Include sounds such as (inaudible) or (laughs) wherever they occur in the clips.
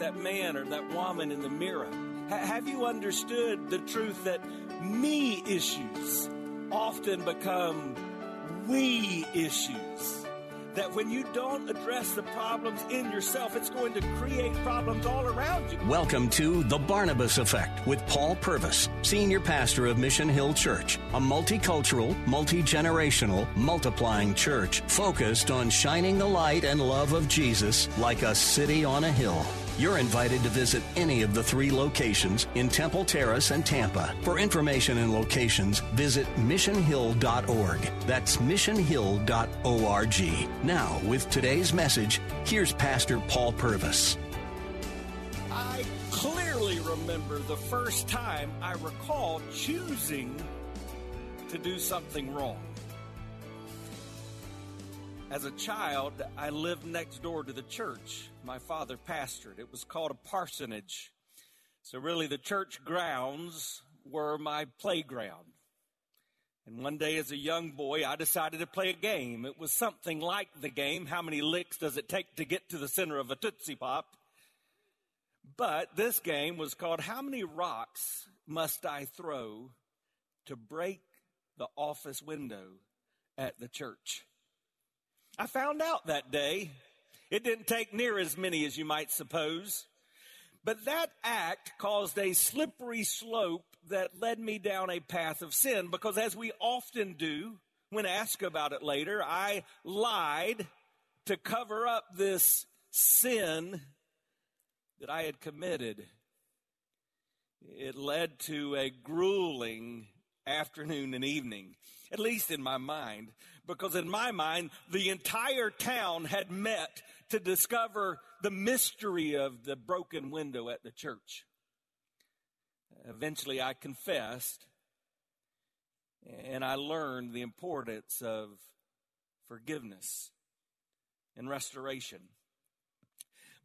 that man or that woman in the mirror? Ha- have you understood the truth that me issues often become we issues? That when you don't address the problems in yourself, it's going to create problems all around you. Welcome to The Barnabas Effect with Paul Purvis, Senior Pastor of Mission Hill Church, a multicultural, multi generational, multiplying church focused on shining the light and love of Jesus like a city on a hill. You're invited to visit any of the three locations in Temple Terrace and Tampa. For information and locations, visit missionhill.org. That's missionhill.org. Now, with today's message, here's Pastor Paul Purvis. I clearly remember the first time I recall choosing to do something wrong. As a child, I lived next door to the church my father pastored. It was called a parsonage. So, really, the church grounds were my playground. And one day, as a young boy, I decided to play a game. It was something like the game How many licks does it take to get to the center of a Tootsie Pop? But this game was called How many rocks must I throw to break the office window at the church? I found out that day. It didn't take near as many as you might suppose. But that act caused a slippery slope that led me down a path of sin because, as we often do, when asked about it later, I lied to cover up this sin that I had committed. It led to a grueling afternoon and evening, at least in my mind, because in my mind, the entire town had met to discover the mystery of the broken window at the church. Eventually, I confessed and I learned the importance of forgiveness and restoration.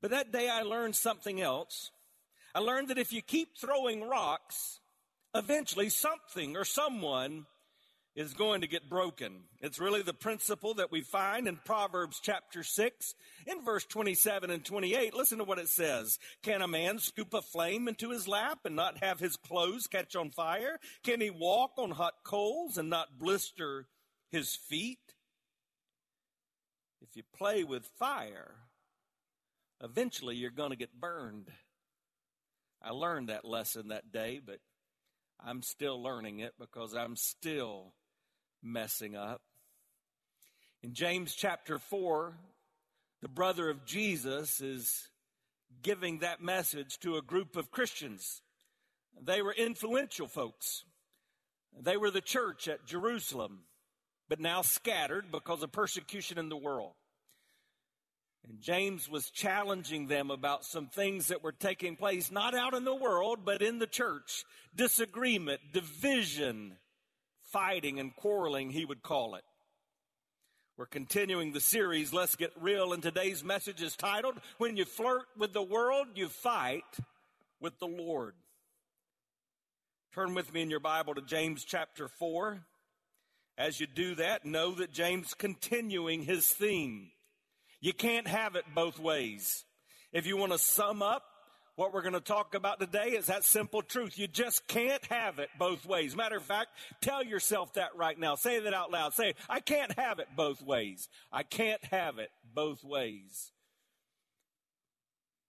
But that day, I learned something else. I learned that if you keep throwing rocks, eventually something or someone is going to get broken. It's really the principle that we find in Proverbs chapter 6 in verse 27 and 28. Listen to what it says. Can a man scoop a flame into his lap and not have his clothes catch on fire? Can he walk on hot coals and not blister his feet? If you play with fire, eventually you're going to get burned. I learned that lesson that day, but I'm still learning it because I'm still messing up. In James chapter 4, the brother of Jesus is giving that message to a group of Christians. They were influential folks. They were the church at Jerusalem, but now scattered because of persecution in the world. And James was challenging them about some things that were taking place, not out in the world, but in the church. Disagreement, division, fighting and quarreling, he would call it. We're continuing the series, Let's Get Real, and today's message is titled, When You Flirt with the World, You Fight with the Lord. Turn with me in your Bible to James chapter 4. As you do that, know that James continuing his theme. You can't have it both ways. If you want to sum up what we're going to talk about today is that simple truth. You just can't have it both ways. Matter of fact, tell yourself that right now. Say that out loud. Say, I can't have it both ways. I can't have it both ways.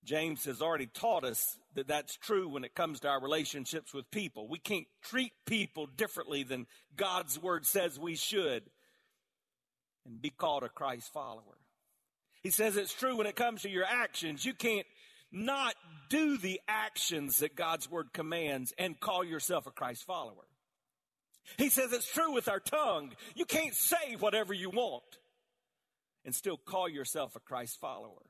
James has already taught us that that's true when it comes to our relationships with people. We can't treat people differently than God's word says we should and be called a Christ follower. He says it's true when it comes to your actions. You can't not do the actions that God's word commands and call yourself a Christ follower. He says it's true with our tongue. You can't say whatever you want and still call yourself a Christ follower.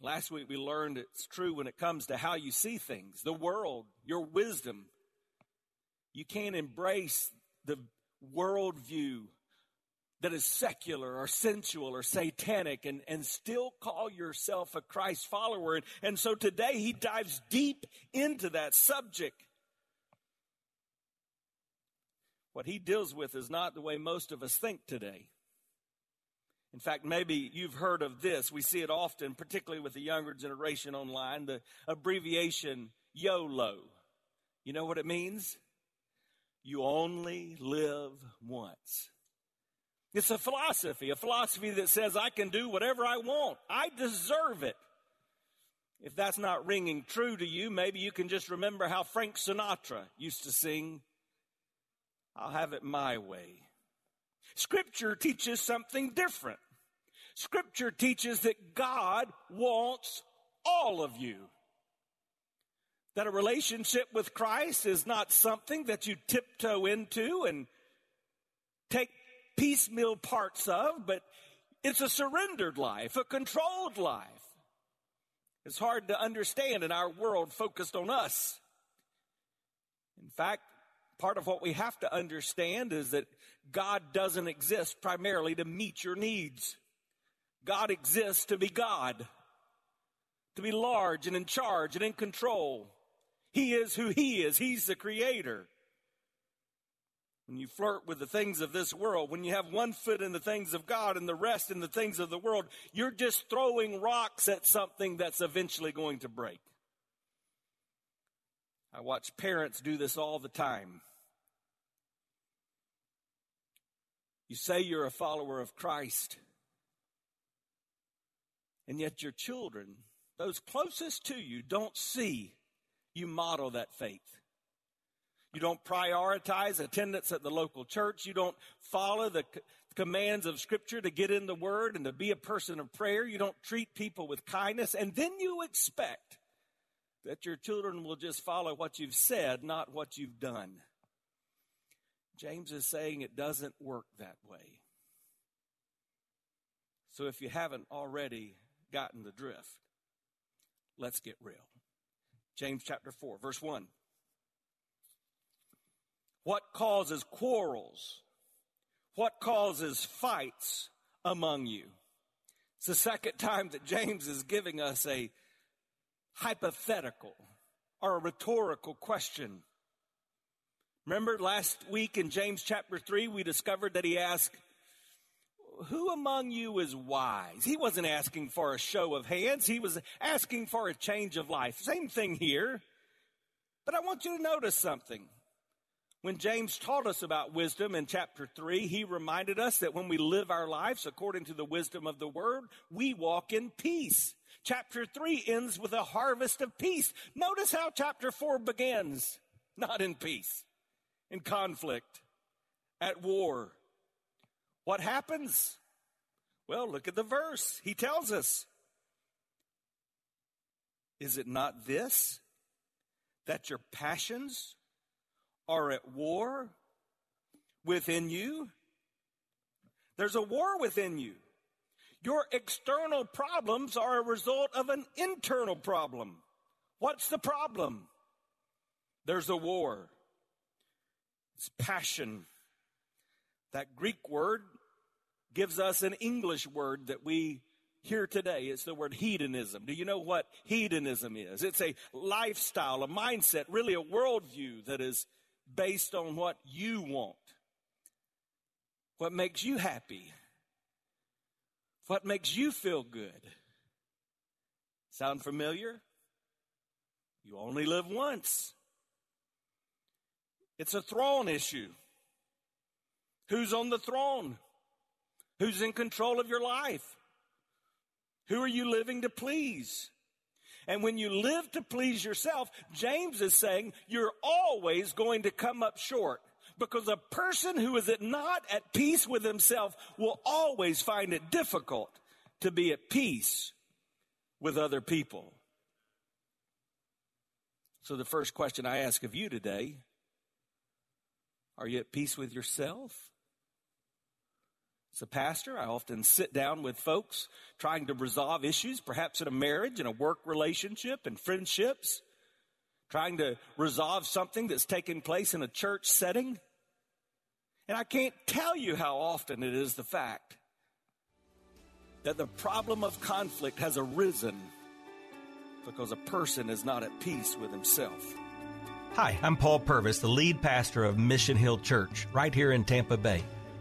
Last week we learned it's true when it comes to how you see things, the world, your wisdom. You can't embrace the worldview that is secular or sensual or satanic and, and still call yourself a Christ follower. And, and so today he dives deep into that subject. What he deals with is not the way most of us think today. In fact, maybe you've heard of this. We see it often, particularly with the younger generation online, the abbreviation YOLO. You know what it means? You only live once. It's a philosophy, a philosophy that says I can do whatever I want. I deserve it. If that's not ringing true to you, maybe you can just remember how Frank Sinatra used to sing, I'll have it my way. Scripture teaches something different. Scripture teaches that God wants all of you. That a relationship with Christ is not something that you tiptoe into and take piecemeal parts of, but it's a surrendered life, a controlled life. It's hard to understand in our world focused on us. In fact, part of what we have to understand is that God doesn't exist primarily to meet your needs. God exists to be God, to be large and in charge and in control. He is who He is. He's the creator. When you flirt with the things of this world, when you have one foot in the things of God and the rest in the things of the world, you're just throwing rocks at something that's eventually going to break. I watch parents do this all the time. You say you're a follower of Christ, and yet your children, those closest to you, don't see you model that faith. You don't prioritize attendance at the local church. You don't follow the c- commands of Scripture to get in the Word and to be a person of prayer. You don't treat people with kindness. And then you expect that your children will just follow what you've said, not what you've done. James is saying it doesn't work that way. So if you haven't already gotten the drift, let's get real. James chapter 4, verse 1. What causes quarrels? What causes fights among you? It's the second time that James is giving us a hypothetical or a rhetorical question. Remember last week in James chapter 3, we discovered that he asked, Who among you is wise? He wasn't asking for a show of hands, he was asking for a change of life. Same thing here. But I want you to notice something. When James taught us about wisdom in chapter 3, he reminded us that when we live our lives according to the wisdom of the word, we walk in peace. Chapter 3 ends with a harvest of peace. Notice how chapter 4 begins. Not in peace, in conflict, at war. What happens? Well, look at the verse. He tells us. Is it not this? That your passions are at war within you. There's a war within you. Your external problems are a result of an internal problem. What's the problem? There's a war. It's passion. That Greek word gives us an English word that we hear today. It's the word hedonism. Do you know what hedonism is? It's a lifestyle, a mindset, really a worldview that is based on what you want, what makes you happy, what makes you feel good. Sound familiar? You only live once. It's a throne issue. Who's on the throne? Who's in control of your life? Who are you living to please? And when you live to please yourself, James is saying you're always going to come up short. Because a person who is not at peace with himself will always find it difficult to be at peace with other people. So, the first question I ask of you today are you at peace with yourself? As a pastor, I often sit down with folks trying to resolve issues, perhaps in a marriage, in a work relationship, in friendships, trying to resolve something that's taking place in a church setting. And I can't tell you how often it is the fact that the problem of conflict has arisen because a person is not at peace with himself. Hi, I'm Paul Purvis, the lead pastor of Mission Hill Church, right here in Tampa Bay.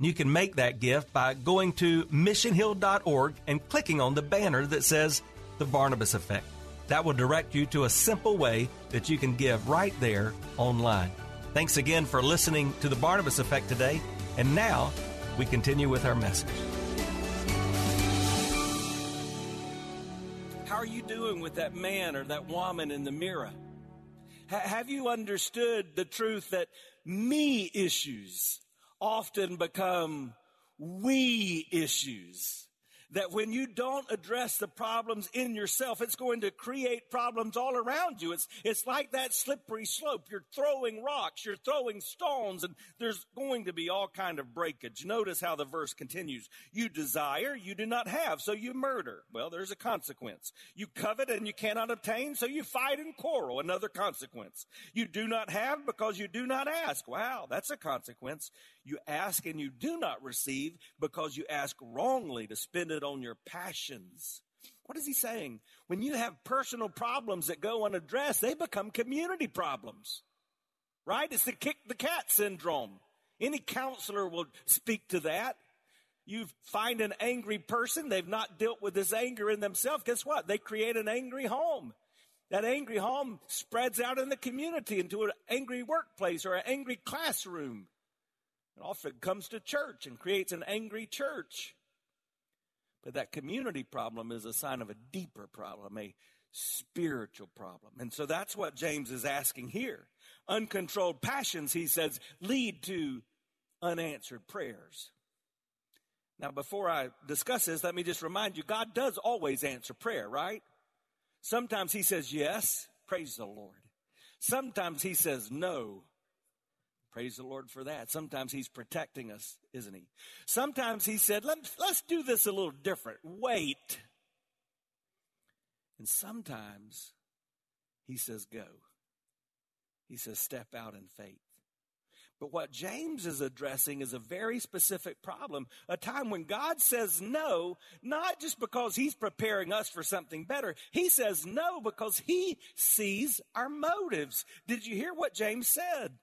You can make that gift by going to missionhill.org and clicking on the banner that says The Barnabas Effect. That will direct you to a simple way that you can give right there online. Thanks again for listening to The Barnabas Effect today. And now we continue with our message. How are you doing with that man or that woman in the mirror? H- have you understood the truth that me issues often become we issues. That when you don't address the problems in yourself, it's going to create problems all around you. It's, it's like that slippery slope. You're throwing rocks, you're throwing stones, and there's going to be all kind of breakage. Notice how the verse continues. You desire, you do not have, so you murder. Well, there's a consequence. You covet and you cannot obtain, so you fight and quarrel. Another consequence. You do not have because you do not ask. Wow, that's a consequence. You ask and you do not receive because you ask wrongly to spend on your passions. What is he saying? When you have personal problems that go unaddressed, they become community problems. Right? It's the kick the cat syndrome. Any counselor will speak to that. You find an angry person, they've not dealt with this anger in themselves. Guess what? They create an angry home. That angry home spreads out in the community into an angry workplace or an angry classroom. It often comes to church and creates an angry church. But that community problem is a sign of a deeper problem, a spiritual problem. And so that's what James is asking here. Uncontrolled passions, he says, lead to unanswered prayers. Now, before I discuss this, let me just remind you God does always answer prayer, right? Sometimes he says yes, praise the Lord. Sometimes he says no, Praise the Lord for that. Sometimes He's protecting us, isn't He? Sometimes He said, Let, let's do this a little different. Wait. And sometimes He says, Go. He says, Step out in faith. But what James is addressing is a very specific problem, a time when God says no, not just because he's preparing us for something better. He says no because he sees our motives. Did you hear what James said?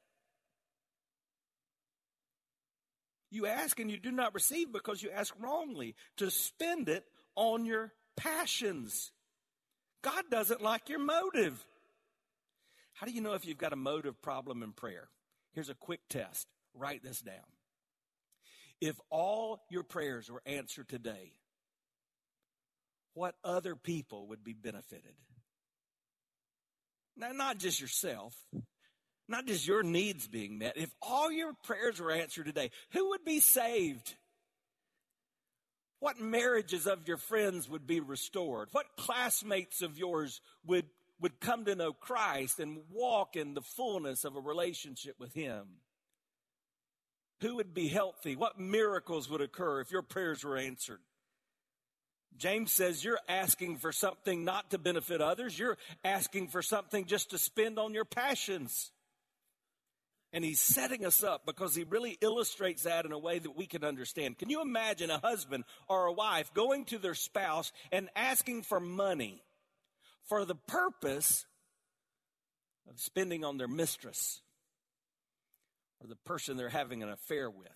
You ask and you do not receive because you ask wrongly to spend it on your passions. God doesn't like your motive. How do you know if you've got a motive problem in prayer? Here's a quick test. Write this down. If all your prayers were answered today, what other people would be benefited? Now, not just yourself, not just your needs being met. If all your prayers were answered today, who would be saved? What marriages of your friends would be restored? What classmates of yours would, would come to know Christ and walk in the fullness of a relationship with Him? Who would be healthy? What miracles would occur if your prayers were answered? James says you're asking for something not to benefit others. You're asking for something just to spend on your passions. And he's setting us up because he really illustrates that in a way that we can understand. Can you imagine a husband or a wife going to their spouse and asking for money for the purpose of spending on their mistress or the person they're having an affair with?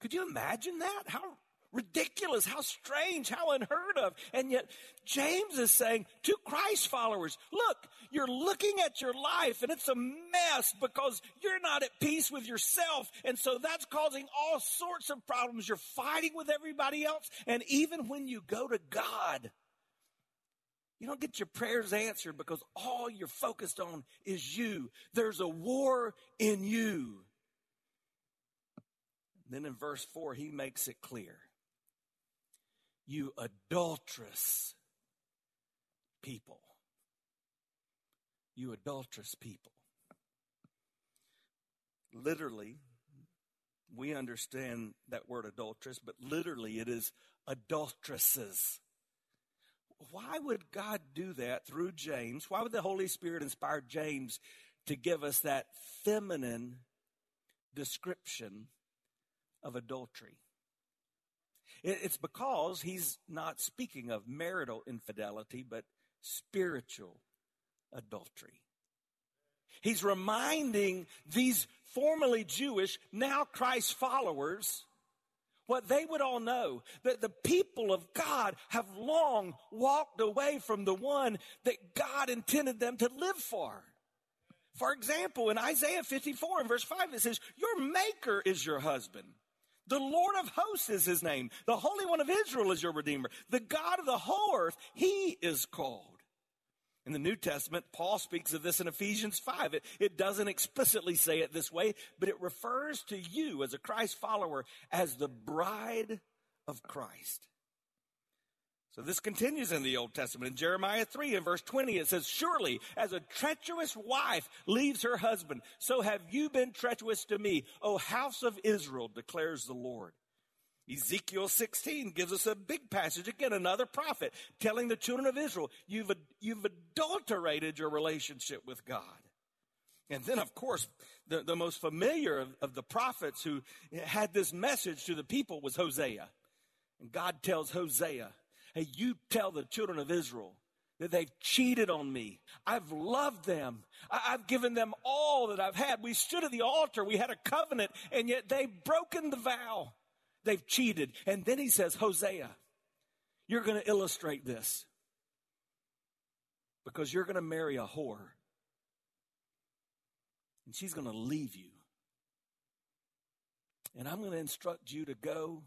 Could you imagine that? How ridiculous, how strange, how unheard of. And yet, James is saying to Christ followers, look, you're looking at your life and it's a mess because you're not at peace with yourself. And so that's causing all sorts of problems. You're fighting with everybody else. And even when you go to God, you don't get your prayers answered because all you're focused on is you. There's a war in you. Then in verse 4, he makes it clear you adulterous people. You adulterous people. Literally, we understand that word adulterous, but literally it is adulteresses. Why would God do that through James? Why would the Holy Spirit inspire James to give us that feminine description of adultery? It's because he's not speaking of marital infidelity, but spiritual adultery. He's reminding these formerly Jewish, now Christ followers, what they would all know that the people of God have long walked away from the one that God intended them to live for. For example, in Isaiah 54 and verse 5, it says, Your maker is your husband. The Lord of hosts is his name. The Holy One of Israel is your Redeemer. The God of the whole earth, he is called. In the New Testament, Paul speaks of this in Ephesians 5. It, it, doesn't explicitly say it this way, but it refers to you as a Christ follower as the bride of Christ. So this continues in the Old Testament. In Jeremiah 3 and verse 20, it says, Surely as a treacherous wife leaves her husband, so have you been treacherous to me, O house of Israel, declares the Lord. Ezekiel 16 gives us a big passage. Again, another prophet telling the children of Israel, you've, you've adulterated your relationship with God. And then, of course, the, the most familiar of, of the prophets who had this message to the people was Hosea. And God tells Hosea, Hey, you tell the children of Israel that they've cheated on me. I've loved them. I- have given them all that I've had. We stood at the altar. We had a covenant and yet they've broken the vow. They've cheated. And then he says, Hosea, you're going to illustrate this because you're going to marry a whore and she's going to leave you. And I'm going to instruct you to go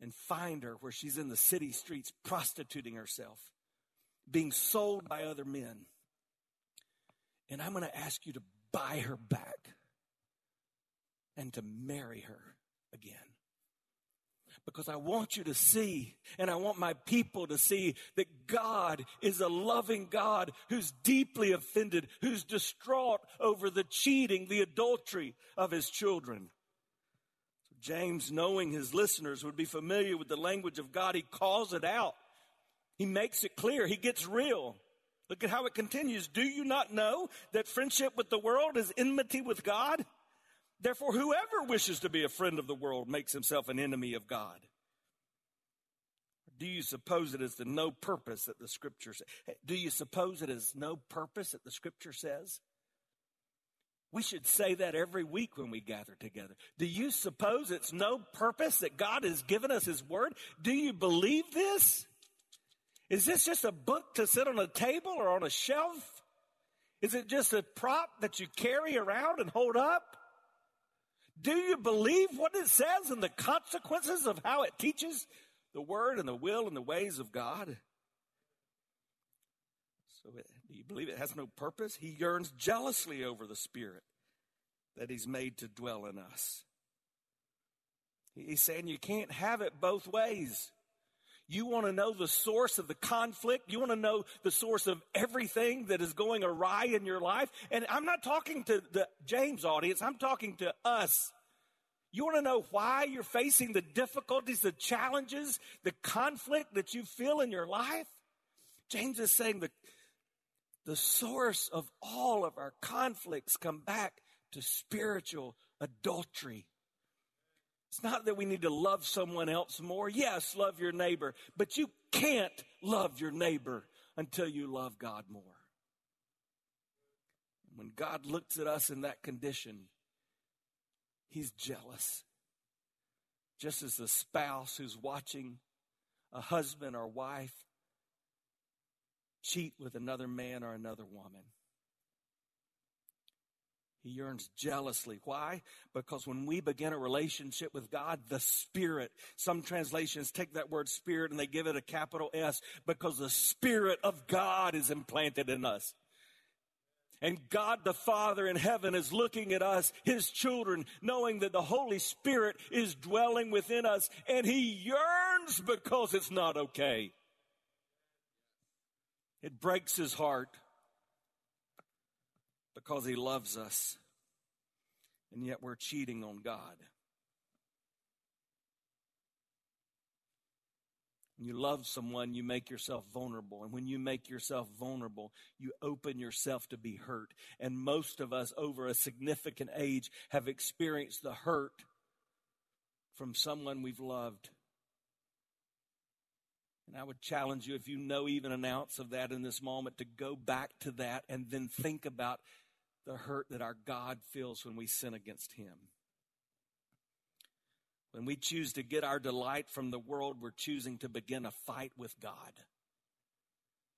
and find her where she's in the city streets prostituting herself, being sold by other men. And I'm going to ask you to buy her back and to marry her again. Because I want you to see, and I want my people to see that God is a loving God who's deeply offended, who's distraught over the cheating, the adultery of his children. James, knowing his listeners would be familiar with the language of God, he calls it out. He makes it clear. He gets real. Look at how it continues. Do you not know that friendship with the world is enmity with God? Therefore, whoever wishes to be a friend of the world makes himself an enemy of God. Do you suppose it is to no purpose that the scripture says? Do you suppose it is no purpose that the scripture says? We should say that every week when we gather together. Do you suppose it's no purpose that God has given us His Word? Do you believe this? Is this just a book to sit on a table or on a shelf? Is it just a prop that you carry around and hold up? Do you believe what it says and the consequences of how it teaches the Word and the will and the ways of God? So, it, do you believe it has no purpose? He yearns jealously over the Spirit that He's made to dwell in us. He's saying you can't have it both ways. You want to know the source of the conflict. You want to know the source of everything that is going awry in your life. And I'm not talking to the James audience. I'm talking to us. You want to know why you're facing the difficulties, the challenges, the conflict that you feel in your life? James is saying the, the source of all of our conflicts come back to spiritual adultery. It's not that we need to love someone else more. Yes, love your neighbor, but you can't love your neighbor until you love God more. When God looks at us in that condition, He's jealous. Just as the spouse who's watching a husband or wife cheat with another man or another woman. He yearns jealously. Why? Because when we begin a relationship with God, the Spirit, some translations take that word Spirit and they give it a capital S because the Spirit of God is implanted in us. And God the Father in heaven is looking at us, His children, knowing that the Holy Spirit is dwelling within us and He yearns because it's not okay. It breaks His heart because he loves us. And yet we're cheating on God. When you love someone, you make yourself vulnerable. And when you make yourself vulnerable, you open yourself to be hurt. And most of us over a significant age have experienced the hurt from someone we've loved. And I would challenge you, if you know even an ounce of that in this moment, to go back to that and then think about the hurt that our God feels when we sin against Him. When we choose to get our delight from the world, we're choosing to begin a fight with God.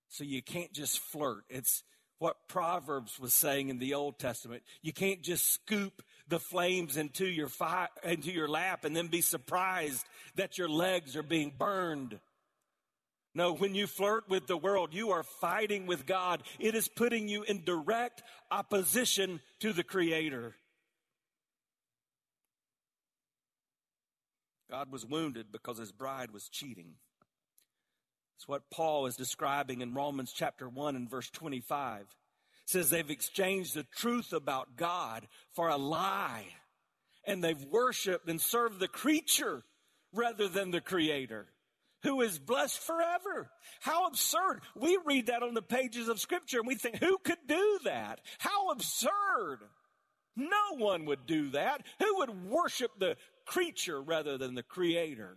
So you can't just flirt. It's what Proverbs was saying in the Old Testament. You can't just scoop the flames into your fire, into your lap and then be surprised that your legs are being burned. No, when you flirt with the world, you are fighting with God. It is putting you in direct opposition to the Creator. God was wounded because his bride was cheating. It's what Paul is describing in Romans chapter 1 and verse 25. It says they've exchanged the truth about God for a lie, and they've worshiped and served the creature rather than the creator who is blessed forever. How absurd. We read that on the pages of scripture and we think, who could do that? How absurd. No one would do that. Who would worship the creature rather than the creator?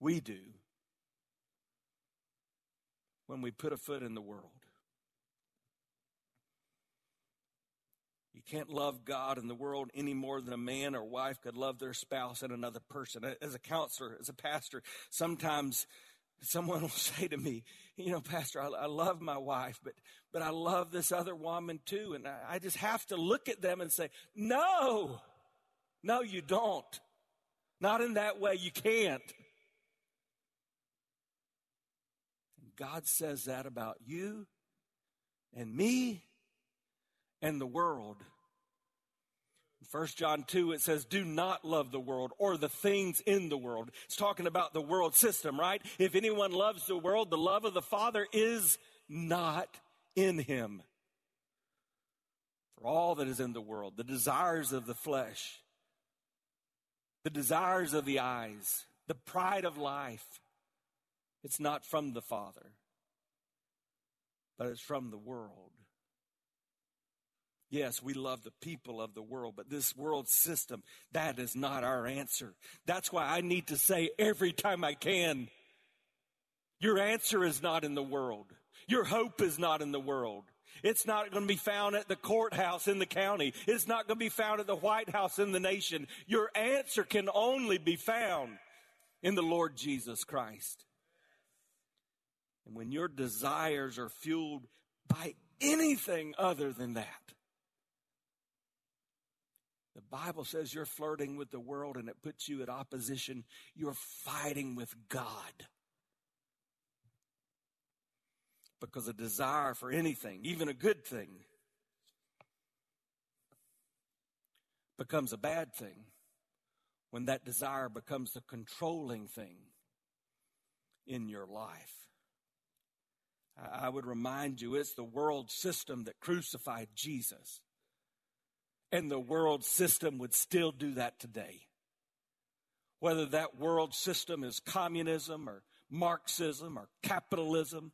We do. When we put a foot in the world. You can't love God and the world any more than a man or wife could love their spouse and another person. As a counselor, as a pastor, sometimes someone (laughs) will say to me, you know, pastor, I, I love my wife, but, but I love this other woman too. And I, I just have to look at them and say, no, no, you don't. Not in that way. You can't. And God says that about you and me and the world. 1 John 2, it says, do not love the world or the things in the world. It's talking about the world system, right? If anyone loves the world, the love of the Father is not in him. For all that is in the world, the desires of the flesh, the desires of the eyes, the pride of life, it's not from the Father, but it's from the world. Yes, we love the people of the world, but this world system, that is not our answer. That's why I need to say every time I can, your answer is not in the world. Your hope is not in the world. It's not going to be found at the courthouse in the county. It's not going to be found at the White House in the nation. Your answer can only be found in the Lord Jesus Christ. And when your desires are fueled by anything other than that, the Bible says you're flirting with the world and it puts you at opposition. You're fighting with God. Because a desire for anything, even a good thing, becomes a bad thing when that desire becomes the controlling thing in your life. I would remind you it's the world system that crucified Jesus. And the world system would still do that today. Whether that world system is communism or Marxism or capitalism,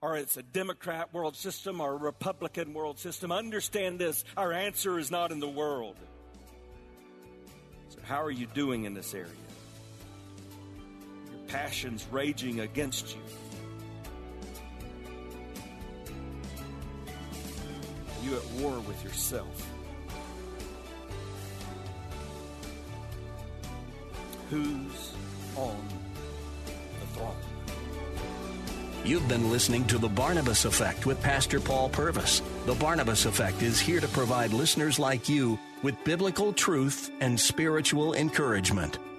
or it's a Democrat world system or a Republican world system, understand this our answer is not in the world. So, how are you doing in this area? Your passion's raging against you. You at war with yourself? Who's on the throne. You've been listening to The Barnabas Effect with Pastor Paul Purvis. The Barnabas Effect is here to provide listeners like you with biblical truth and spiritual encouragement.